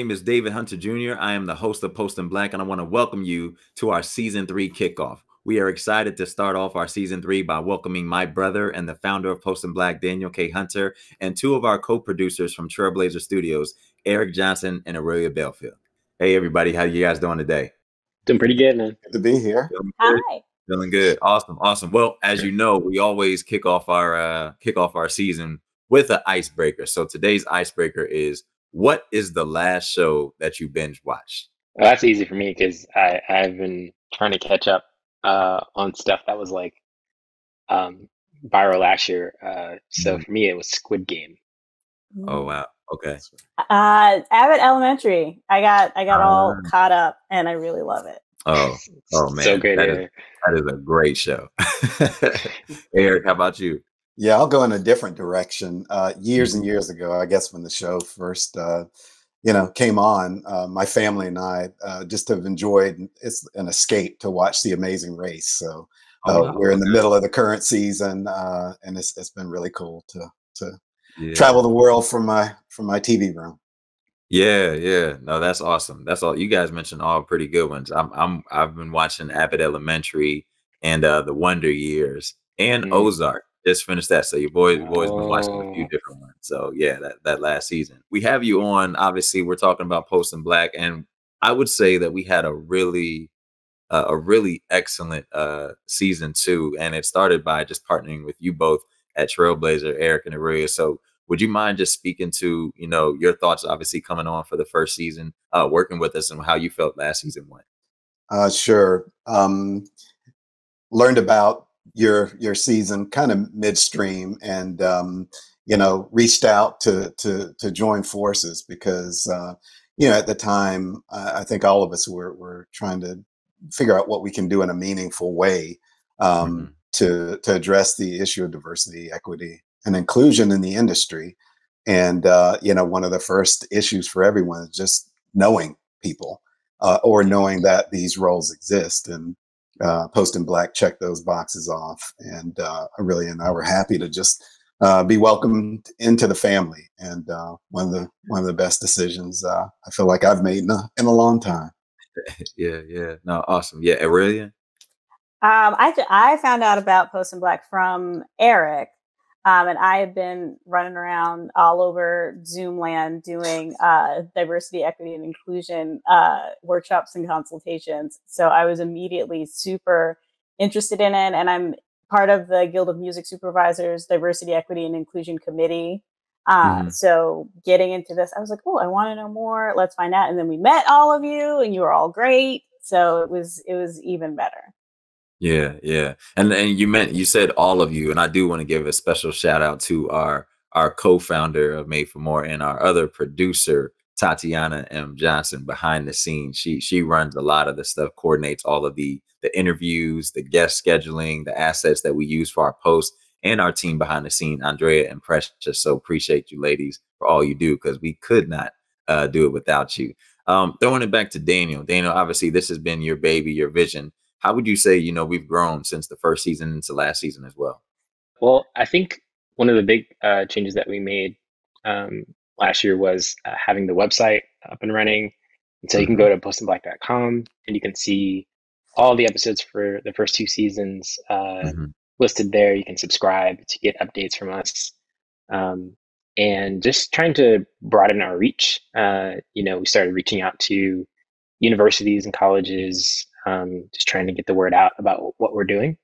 Hello, everyone. My name is David Hunter Jr. I am the host of Post in Black, and I want to welcome you to our season three kickoff. We are excited to start off our season three by welcoming my brother and the founder of Post in Black, Daniel K. Hunter, and two of our co-producers from Trailblazer Studios, Eric Johnson and Aurelia Belfield. Hey, everybody, how you guys doing today? Doing pretty good, man. Good to be here. Hi. Feeling good. Awesome. Awesome. Well, as you know, we always kick off our uh kick off our season with an icebreaker. So today's icebreaker is what is the last show that you binge watched? Well, that's easy for me because I I've been trying to catch up uh, on stuff that was like um, viral last year. Uh, so Mhm. for me, it was Squid Game. Oh wow. Okay. Uh, Abbott Elementary. I got I got all Ah. caught up, and I really love it. Oh, oh man! so man, great. that yeah. is- that is a great show. Eric, how about you? Yeah, I'll go in a different direction. Uh, years Mm-hmm. and years ago, I guess when the show first, uh, you know, came on, uh, my family and I uh, just have enjoyed. It's an escape to watch The Amazing Race. So uh, Oh, wow. we're in the middle of the current season, uh, and it's it's been really cool to to Yeah. travel the world from my from my TV room. Yeah, yeah. No, that's awesome. That's all. You guys mentioned all pretty good ones. I'm I'm I've been watching Abbott Elementary and uh The Wonder Years and Mm. Ozark. Just finished that. So your boy boy's been watching a few Oh. different ones. So yeah, that that last season. We have you on. Obviously, we're talking about Post in Black, and I would say that we had a really uh, a really excellent uh season two, and it started by just partnering with you both at Trailblazer, Eric and Aurelia. So would you mind just speaking to you know your thoughts obviously coming on for the first season uh working with us and how you felt last season went Uh, sure. Um, learned about your your season kind of midstream, and um, you know, reached out to to to join forces because uh, you know at the time I I think all of us were were trying to figure out what we can do in a meaningful way um, Mhm. to to address the issue of diversity, equity, and inclusion in the industry. And uh, you know, one of the first issues for everyone is just knowing people uh, or knowing that these roles exist. And uh, Post in Black checked those boxes off. And uh, Aurelia and I were happy to just uh, be welcomed into the family. And uh, one of the one of the best decisions uh, I feel like I've made in a, in a long time. yeah yeah no awesome yeah aurelia Um, I ju- I found out about Post in Black from Eric, um, and I had been running around all over Zoom land doing uh, diversity, equity, and inclusion uh, workshops and consultations. So I was immediately super interested in it, and I'm part of the Guild of Music Supervisors Diversity, Equity, and Inclusion Committee. Uh, Mhm. So getting into this, I was like, "Oh, I want to know more. Let's find out." And then we met all of you, and you were all great. So it was it was even better. Yeah, yeah. And and you meant you said all of you, and I do want to give a special shout out to our our co-founder of Made for More and our other producer, Tatiana M. Johnson, behind the scenes. She she runs a lot of the stuff, coordinates all of the the interviews, the guest scheduling, the assets that we use for our posts, and our team behind the scene, Andrea and Precious. So appreciate you ladies for all you do because we could not uh, do it without you. Um, throwing it back to Daniel. Daniel, obviously, this has been your baby, your vision how would you say you know we've grown since the first season into last season as well Well, I think one of the big uh, changes that we made um, last year was uh, having the website up and running. And so you can go to postinblack.com and you can see all the episodes for the first two seasons uh, Mhm. listed there. You can subscribe to get updates from us. Um, and just trying to broaden our reach. Uh, you know, we started reaching out to universities and colleges, um, just trying to get the word out about what we're doing.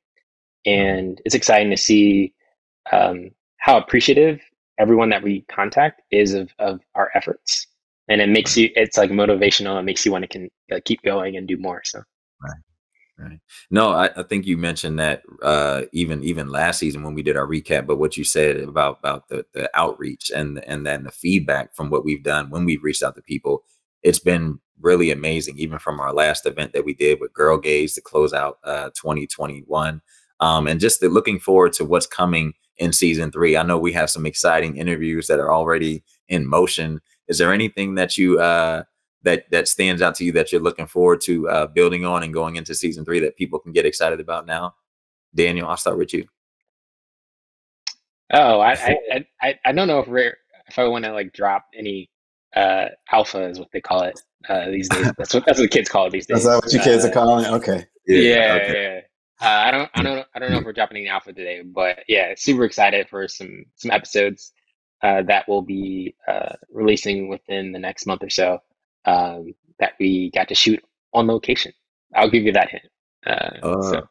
And it's exciting to see um, how appreciative everyone that we contact is of, of our efforts. And it makes you, it's like motivational. It makes you want to can, uh, keep going and do more. So, right no I, I think you mentioned that uh even even last season when we did our recap but what you said about about the the outreach and and then the feedback from what we've done when we've reached out to people it's been really amazing even from our last event that we did with girl gaze to close out uh 2021 um and just the, looking forward to what's coming in season three i know we have some exciting interviews that are already in motion is there anything that you uh that that stands out to you that you're looking forward to uh, building on and going into season three that people can get excited about now? Daniel, I'll start with you. oh, I, I, I, I don't know if we're, if I want to like drop any uh, alpha is what they call it uh, these days. That's what that's what the kids call it these days. Is that what your kids are calling it? Okay. Yeah, yeah. Okay. yeah. Uh, I don't, I don't, I don't know if we're dropping any alpha today, but yeah, super excited for some some episodes uh, that will be uh, releasing within the next month or so. Um, that we got to shoot on location. I'll give you that hint. Uh, so. Uh,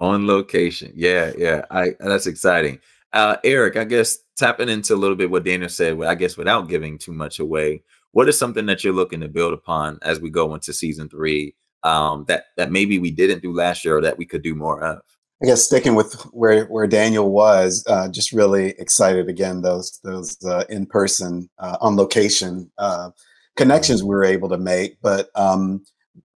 on location, yeah, yeah. I that's exciting. Uh, Eric, I guess tapping into a little bit what Daniel said, I guess without giving too much away, what is something that you're looking to build upon as we go into season three um, that that maybe we didn't do last year or that we could do more of? I guess sticking with where where Daniel was, uh, just really excited again. Those those uh, in person, uh, on location uh, connections we were able to make, but um,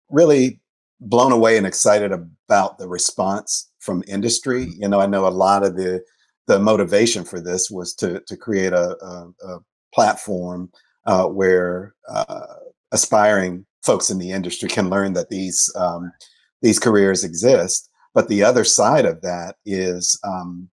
really blown away and excited about the response from industry. You know, I know a lot of the the motivation for this was to to create a, a, a platform uh, where uh, aspiring folks in the industry can learn that these um, these careers exist. But the other side of that is um,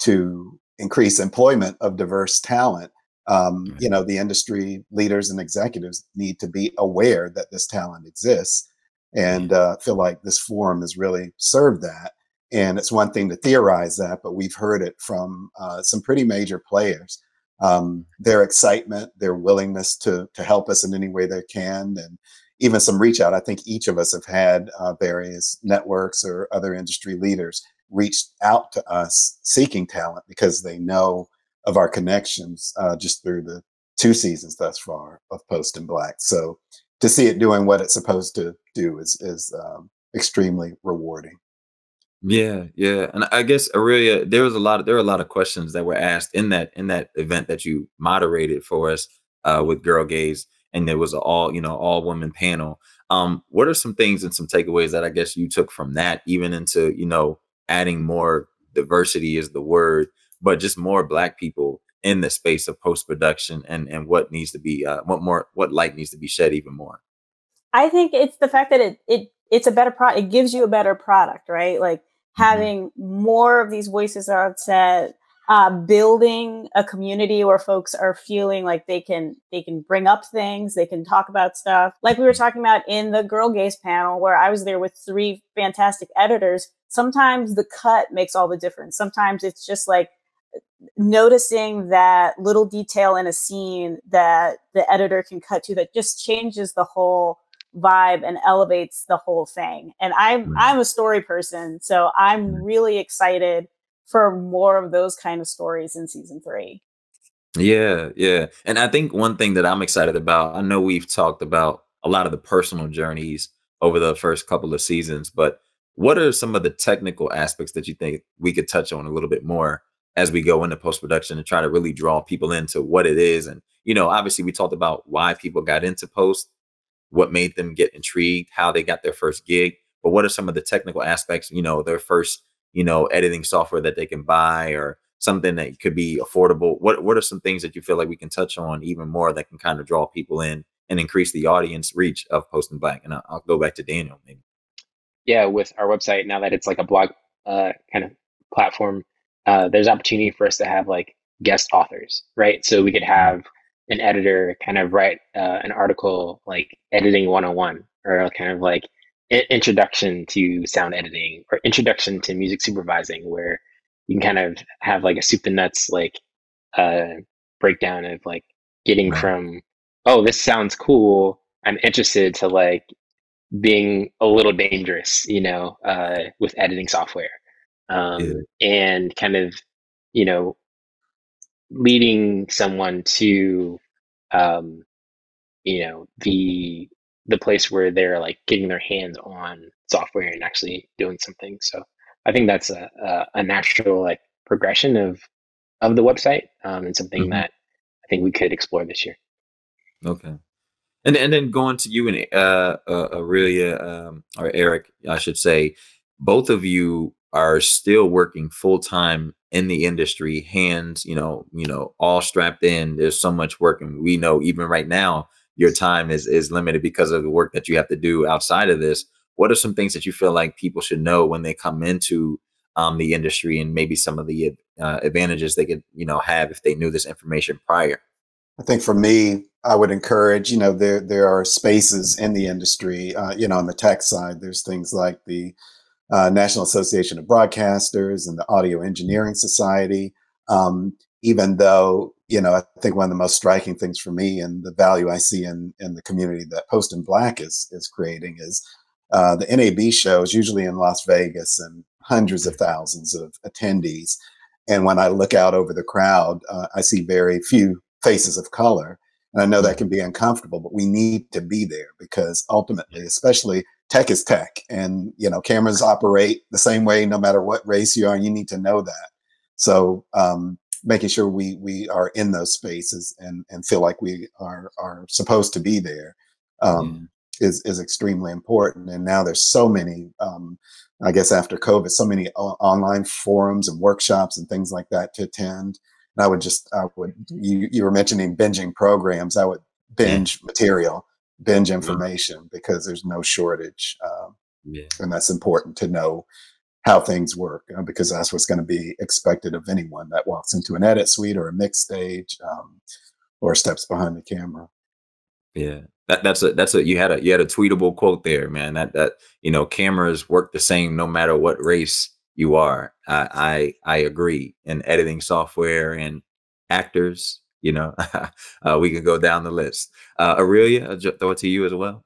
to increase employment of diverse talent. Um, you know, the industry leaders and executives need to be aware that this talent exists, and uh, feel like this forum has really served that. And it's one thing to theorize that, but we've heard it from uh, some pretty major players. Um, their excitement, their willingness to to help us in any way they can, and even some reach out. I think each of us have had uh, various networks or other industry leaders reached out to us seeking talent because they know of our connections uh, just through the two seasons thus far of Post in Black. So to see it doing what it's supposed to do is is um, extremely rewarding. Yeah, yeah, and I guess Aurelia, there was a lot of there were a lot of questions that were asked in that in that event that you moderated for us uh, with Girl Gaze, and there was an all you know all woman panel. Um, what are some things and some takeaways that I guess you took from that, even into you know adding more diversity is the word, but just more Black people in the space of post production and and what needs to be uh, what more what light needs to be shed even more. I think it's the fact that it it it's a better product. It gives you a better product, right? Like. Having more of these voices on set, uh, building a community where folks are feeling like they can they can bring up things, they can talk about stuff. Like we were talking about in the Girl Gaze panel, where I was there with three fantastic editors. Sometimes the cut makes all the difference. Sometimes it's just like noticing that little detail in a scene that the editor can cut to that just changes the whole vibe and elevates the whole thing. And I'm hmm. I'm a story person, so I'm hmm. really excited for more of those kind of stories in season 3. Yeah, yeah. And I think one thing that I'm excited about, I know we've talked about a lot of the personal journeys over the first couple of seasons, but what are some of the technical aspects that you think we could touch on a little bit more as we go into post production and try to really draw people into what it is and you know obviously we talked about why people got into post what made them get intrigued, how they got their first gig, but what are some of the technical aspects, you know, their first, you know, editing software that they can buy or something that could be affordable. What what are some things that you feel like we can touch on even more that can kind of draw people in and increase the audience reach of Post in Black? And I'll, I'll go back to Daniel maybe. Yeah, with our website now that it's like a blog uh, kind of platform, uh, there's opportunity for us to have like guest authors, right? So we could mm-hmm. have an editor kind of write uh, an article like editing 101 or kind of like introduction to sound editing or introduction to music supervising where you can kind of have like a soup and nuts like uh breakdown of like getting right. from oh this sounds cool i'm interested to like being a little dangerous you know uh with editing software um yeah. and kind of you know leading someone to um, you know the the place where they're like getting their hands on software and actually doing something. So i think that's a, a, a natural like progression of of the website um, and something mm-hmm. that i think we could explore this year. Okay. And and then going to you and uh, uh Aurelia um, or Eric, I should say, both of you are still working full time in the industry, hands, you know, you know, all strapped in. There's so much work, and we know even right now your time is is limited because of the work that you have to do outside of this. What are some things that you feel like people should know when they come into um, the industry, and maybe some of the uh, advantages they could, you know, have if they knew this information prior? I think for me, I would encourage, you know, there there are spaces in the industry, uh, you know, on the tech side. There's things like the uh, National Association of Broadcasters and the Audio Engineering Society. Um, even though, you know, I think one of the most striking things for me and the value I see in in the community that Post in Black is is creating is uh, the NAB show is usually in Las Vegas and hundreds of thousands of attendees. And when I look out over the crowd, uh, I see very few faces of color. And I know that can be uncomfortable, but we need to be there because ultimately, especially tech is tech and, you know, cameras operate the same way no matter what race you are. And you need to know that. So, um, making sure we, we are in those spaces and, and feel like we are, are supposed to be there. Um, is, is extremely important. And now there's so many, um, I guess after COVID, so many o- online forums and workshops and things like that to attend. And I would just, I would, you, you were mentioning binging programs. I would binge yeah. material, binge information because there's no shortage. Um, yeah. And that's important to know how things work uh, because that's what's going to be expected of anyone that walks into an edit suite or a mix stage um, or steps behind the camera. Yeah, that, that's a that's a you had a you had a tweetable quote there, man. That that you know cameras work the same no matter what race you are. I I, I agree. In editing software and actors, you know, uh, we can go down the list. Uh, Aurelia, I'll throw it to you as well.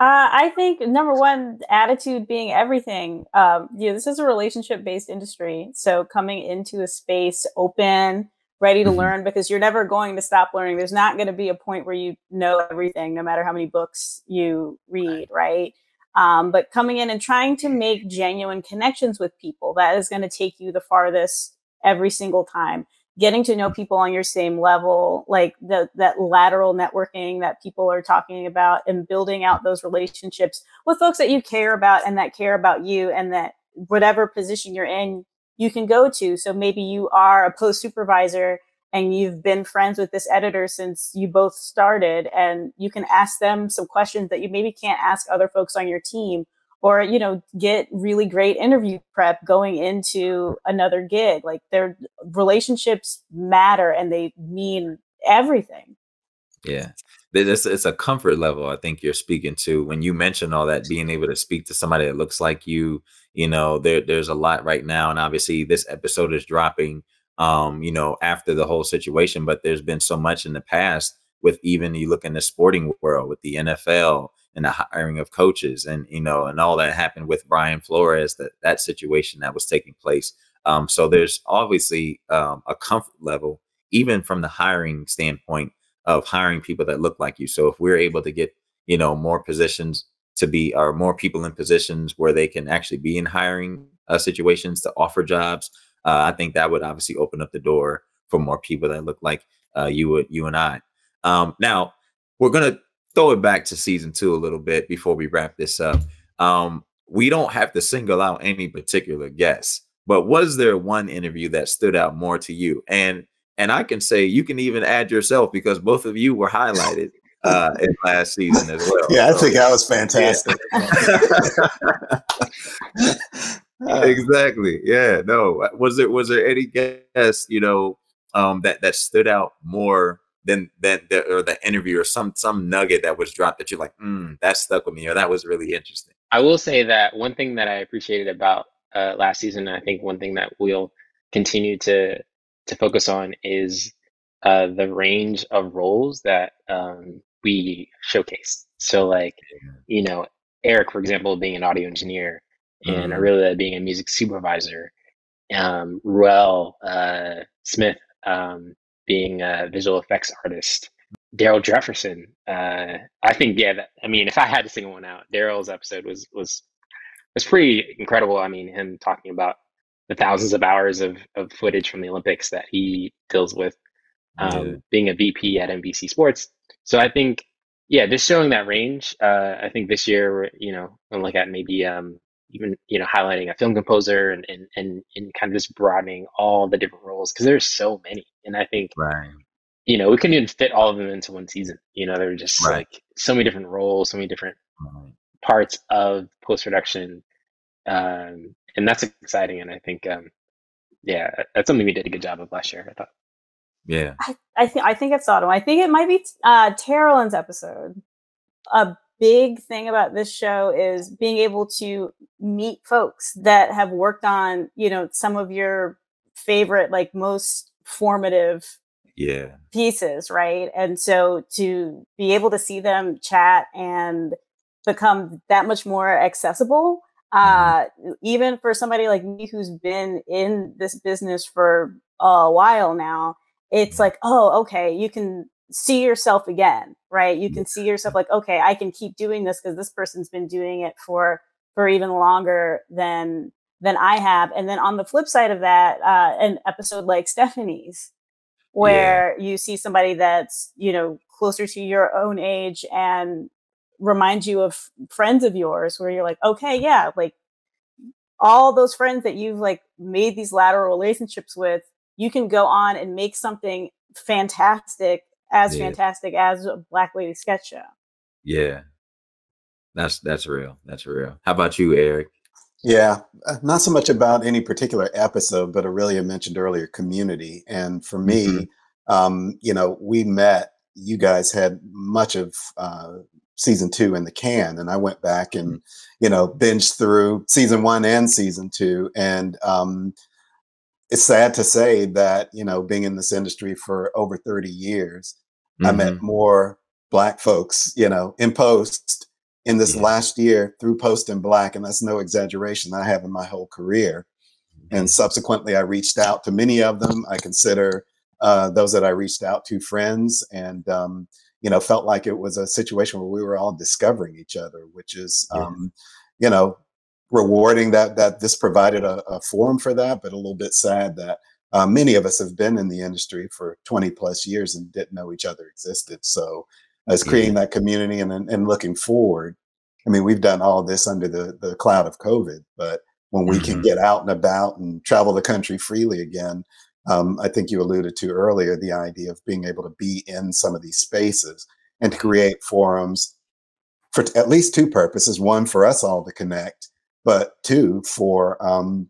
Uh, I think number one, attitude being everything. Um, yeah, this is a relationship based industry. So coming into a space open, ready to mm-hmm. learn, because you're never going to stop learning. There's not going to be a point where you know everything, no matter how many books you read, right? Um, but coming in and trying to make genuine connections with people, that is going to take you the farthest every single time. Getting to know people on your same level, like the, that lateral networking that people are talking about and building out those relationships with folks that you care about and that care about you and that whatever position you're in, you can go to. So maybe you are a post supervisor and you've been friends with this editor since you both started and you can ask them some questions that you maybe can't ask other folks on your team or you know get really great interview prep going into another gig like their relationships matter and they mean everything yeah it's, it's a comfort level i think you're speaking to when you mention all that being able to speak to somebody that looks like you you know there, there's a lot right now and obviously this episode is dropping um, you know, after the whole situation. But there's been so much in the past with even you look in the sporting world with the NFL and the hiring of coaches and you know and all that happened with Brian Flores that that situation that was taking place. Um, so there's obviously um, a comfort level even from the hiring standpoint of hiring people that look like you. So if we're able to get you know more positions to be or more people in positions where they can actually be in hiring uh, situations to offer jobs uh, I think that would obviously open up the door for more people that look like uh, you, you and I. Um, now we're gonna throw it back to season two a little bit before we wrap this up. Um, we don't have to single out any particular guest, but was there one interview that stood out more to you? And and I can say you can even add yourself because both of you were highlighted uh, in last season as well. Yeah, I think that was fantastic. Yeah. exactly. Yeah. No. Uh, was there was there any guest you know um, that that stood out more than than the, or the interview or some some nugget that was dropped that you're like, mm, that stuck with me or that was really interesting. I will say that one thing that I appreciated about uh, last season, I think one thing that we'll continue to to focus on is uh, the range of roles that um, we showcase. So, like, you know, Eric, for example, being an audio engineer, and mm-hmm. Aurelia being a music supervisor, um, Ruel uh, Smith um, being a visual effects artist, Daryl Jefferson. Uh, I think, yeah, that, I mean, if I had to single one out, Daryl's episode was was was pretty incredible. I mean, him talking about the thousands of hours of, of footage from the Olympics that he deals with, um, yeah. being a VP at NBC Sports. So I think, yeah, just showing that range. Uh, I think this year, you know, I'll look at maybe um, even you know highlighting a film composer and and and, and kind of just broadening all the different roles because there's so many and i think right you know we couldn't even fit all of them into one season you know there were just right. like so many different roles so many different right. parts of post production um, and that's exciting and i think um, yeah that's something we did a good job of last year i thought Yeah. I, I think I think it's autumn. I think it might be uh Terrell's episode. A big thing about this show is being able to meet folks that have worked on, you know, some of your favorite, like most formative yeah pieces, right? And so to be able to see them chat and become that much more accessible uh, even for somebody like me who's been in this business for a while now, it's like, oh, okay, you can see yourself again, right? You can see yourself like, okay, I can keep doing this because this person's been doing it for for even longer than than I have. And then on the flip side of that, uh, an episode like Stephanie's, where yeah. you see somebody that's you know closer to your own age and reminds you of friends of yours where you're like, okay, yeah, like all those friends that you've like made these lateral relationships with, you can go on and make something fantastic, as yeah. fantastic as a Black Lady sketch show. Yeah. That's that's real. That's real. How about you, Eric? Yeah, uh, not so much about any particular episode, but Aurelia mentioned earlier community. And for me, mm-hmm. um, you know, we met, you guys had much of uh, season two in the can and i went back and mm-hmm. you know binged through season one and season two and um, it's sad to say that you know being in this industry for over 30 years mm-hmm. i met mm-hmm. more black folks you know in post in this yeah. last year through Post in Black and that's no exaggeration i have in my whole career mm-hmm. and subsequently i reached out to many of them i consider uh, those that i reached out to friends and um, you know, felt like it was a situation where we were all discovering each other, which is, yeah. um, you know, rewarding that that this provided a, a, forum for that, but a little bit sad that uh, many of us have been in the industry for 20 plus years and didn't know each other existed. So, as creating yeah. that community and and looking forward, I mean, we've done all this under the the cloud of COVID, but when we mm-hmm. can get out and about and travel the country freely again, um, I think you alluded to earlier the idea of being able to be in some of these spaces and to create forums for at least two purposes one for us all to connect but two for um,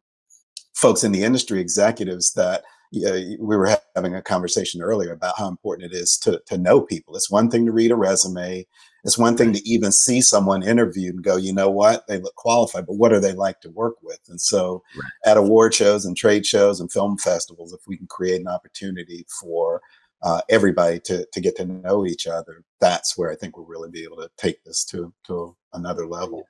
folks in the industry executives that we were having a conversation earlier about how important it is to, to know people it's one thing to read a resume it's one thing to even see someone interviewed and go, you know what, they look qualified, but what are they like to work with? And so right. at award shows and trade shows and film festivals, if we can create an opportunity for uh, everybody to, to get to know each other, that's where I think we'll really be able to take this to, to another level.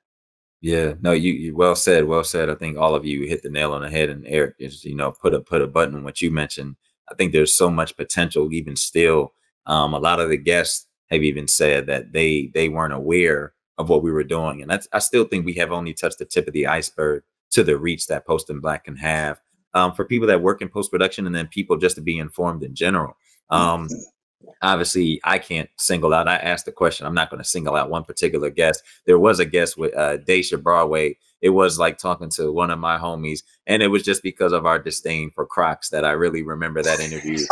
Yeah, no, you, you well said, well said. I think all of you hit the nail on the head, and Eric is you know put a put a button on what you mentioned. I think there's so much potential, even still. Um, a lot of the guests have even said that they they weren't aware of what we were doing, and I still think we have only touched the tip of the iceberg to the reach that Post in Black can have um, for people that work in post production, and then people just to be informed in general. Um, obviously, I can't single out. I asked the question. I'm not going to single out one particular guest. There was a guest with uh, Daisha Broadway it was like talking to one of my homies, and it was just because of our disdain for Crocs that I really remember that interview.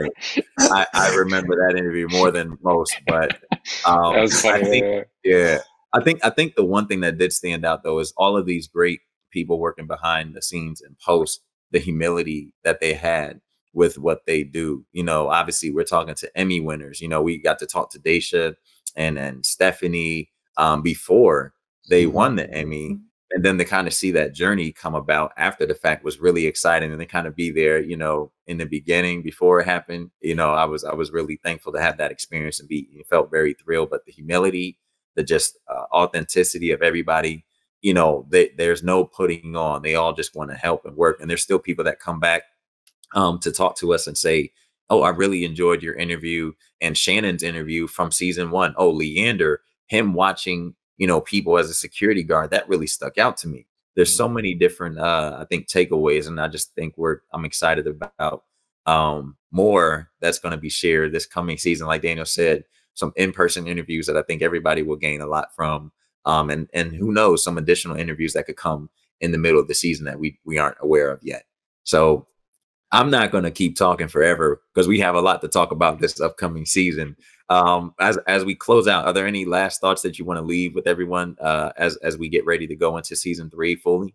uh, I, I, remember that interview more than most, but um, I think, yeah, I think I think the one thing that did stand out though is all of these great people working behind the scenes and post the humility that they had with what they do. You know, obviously we're talking to Emmy winners. You know, we got to talk to Daisha and and Stephanie um, before they mm-hmm. won the Emmy. Mm-hmm. And then to kind of see that journey come about after the fact was really exciting. And to kind of be there, you know, in the beginning before it happened, you know, I was I was really thankful to have that experience and be felt very thrilled. But the humility, the just uh, authenticity of everybody, you know, they, there's no putting on. They all just want to help and work. And there's still people that come back um, to talk to us and say, "Oh, I really enjoyed your interview and Shannon's interview from season one. Oh, Leander, him watching you know, people as a security guard, that really stuck out to me. There's so many different, uh, I think, takeaways, and I just think we're I'm excited about um, more that's going to be shared this coming season. Like Daniel said, some in-person interviews that I think everybody will gain a lot from, um, and and who knows, some additional interviews that could come in the middle of the season that we we aren't aware of yet. So I'm not going to keep talking forever because we have a lot to talk about this upcoming season. Um, as as we close out, are there any last thoughts that you want to leave with everyone uh, as as we get ready to go into season three fully?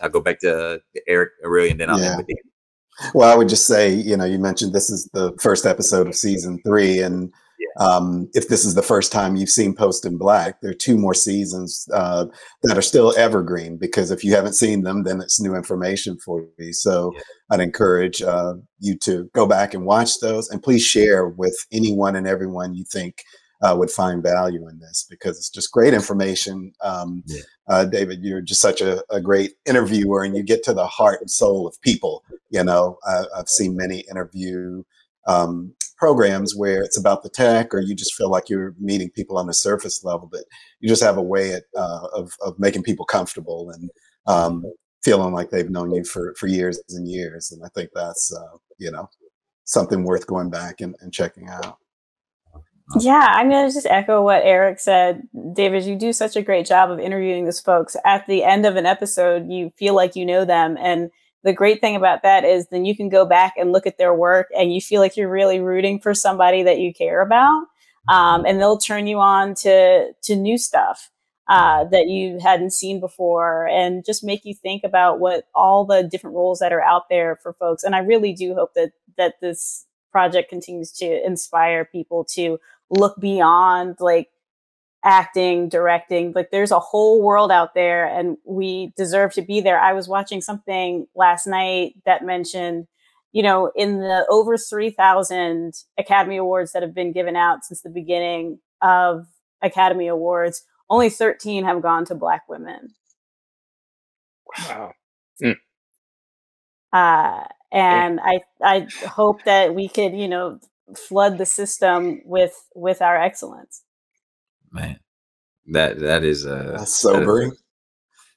I'll go back to Eric Aurelia, and then I'll yeah. end with Well, I would just say, you know, you mentioned this is the first episode of season three, and um, if this is the first time you've seen Post in Black, there are two more seasons uh, that are still evergreen because if you haven't seen them, then it's new information for you. So yeah. I'd encourage uh, you to go back and watch those and please share with anyone and everyone you think uh, would find value in this because it's just great information. Um, yeah. uh, David, you're just such a, a, great interviewer and you get to the heart and soul of people. You know, I, have seen many interview um, programs where it's about the tech or you just feel like you're meeting people on the surface level, but you just have a way at, uh, of, of making people comfortable and um, feeling like they've known you for, for years and years. And I think that's, uh, you know, something worth going back and, and checking out. Yeah, I'm going to just echo what Eric said. David, you do such a great job of interviewing these folks. At the end of an episode, you feel like you know them. And the great thing about that is then you can go back and look at their work and you feel like you're really rooting for somebody that you care about. Um, and they'll turn you on to, to new stuff uh, that you hadn't seen before and just make you think about what all the different roles that are out there for folks. And I really do hope that, that this project continues to inspire people to look beyond like acting, directing. Like there's a whole world out there and we deserve to be there. I was watching something last night that mentioned, you know, in the over 3,000 Academy Awards that have been given out since the beginning of Academy Awards, only 13 have gone to Black women. Wow. Mm. Uh, and I I hope that we could, you know, flood the system with with our excellence man. That that is a That's sobering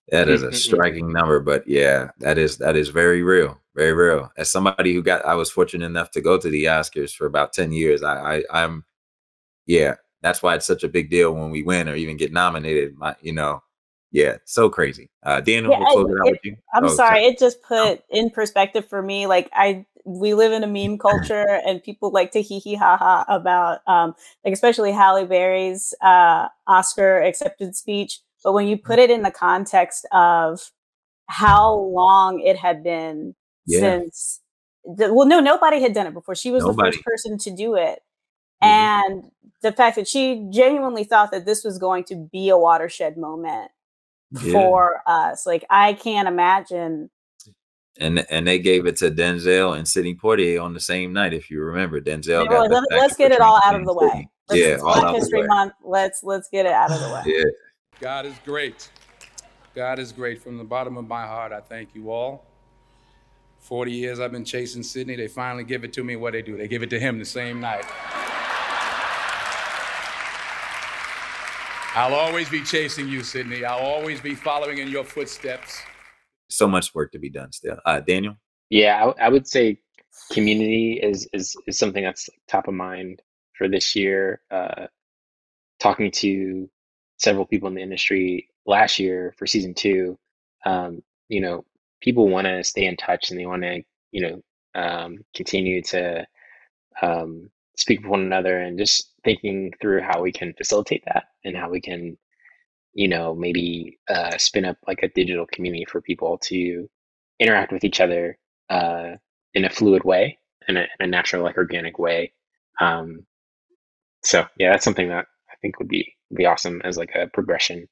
that is, that is a striking number but yeah that is that is very real very real. As somebody who got i was fortunate enough to go to the oscars for about 10 years i, I i'm yeah that's why it's such a big deal when we win or even get nominated my you know yeah so crazy uh daniel yeah, we'll it, it, i'm oh, sorry, sorry it just put in perspective for me like i we live in a meme culture and people like to hee hee ha ha about um, like especially Halle Berry's uh, Oscar acceptance speech. But when you put it in the context of how long it had been yeah. since the, well no nobody had done it before she was nobody. the first person to do it mm-hmm. and the fact that she genuinely thought that this was going to be a watershed moment yeah. for us like i can't imagine and and they gave it to Denzel and Sidney Poitier on the same night. If you remember, Denzel. Yeah, let, us get it all out of the way. Let's, yeah, all History Month. Let's let's get it out of the way. Yeah. God is great. God is great. From the bottom of my heart, I thank you all. 40 years I've been chasing Sidney. They finally give it to me. What they do? They give it to him the same night. I'll always be chasing you, Sidney. I'll always be following in your footsteps so much work to be done still. Uh, Daniel? Yeah, I, I would say community is, is, is something that's top of mind for this year. Uh, talking to several people in the industry last year for season two, um, you know, people want to stay in touch and they want to, you know, um, continue to um, speak with one another and just thinking through how we can facilitate that and how we can you know, maybe uh, spin up like a digital community for people to interact with each other uh, in a fluid way, in a, in a natural, like organic way. Um, so yeah, that's something that I think would be be awesome as like a progression.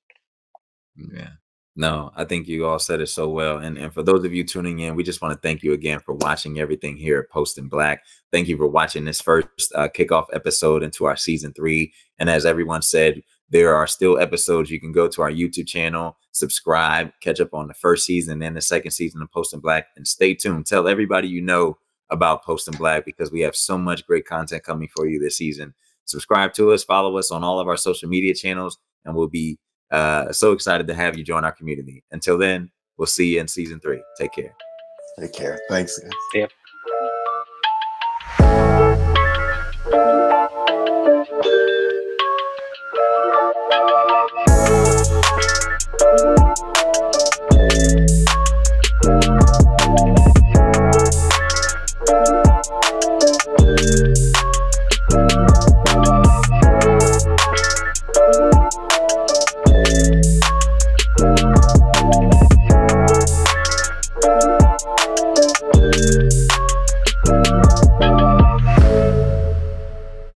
Yeah. No, I think you all said it so well. And, and for those of you tuning in, we just want to thank you again for watching everything here at Post Black. Thank you for watching this first uh, kickoff episode into our season three. And as everyone said, there are still episodes. You can go to our YouTube channel, subscribe, catch up on the first season and the second season of Post Black, and stay tuned. Tell everybody you know about Post Black because we have so much great content coming for you this season. Subscribe to us, follow us on all of our social media channels, and we'll be uh, so excited to have you join our community. Until then, we'll see you in season three. Take care. Take care. Thanks. Guys. Yeah.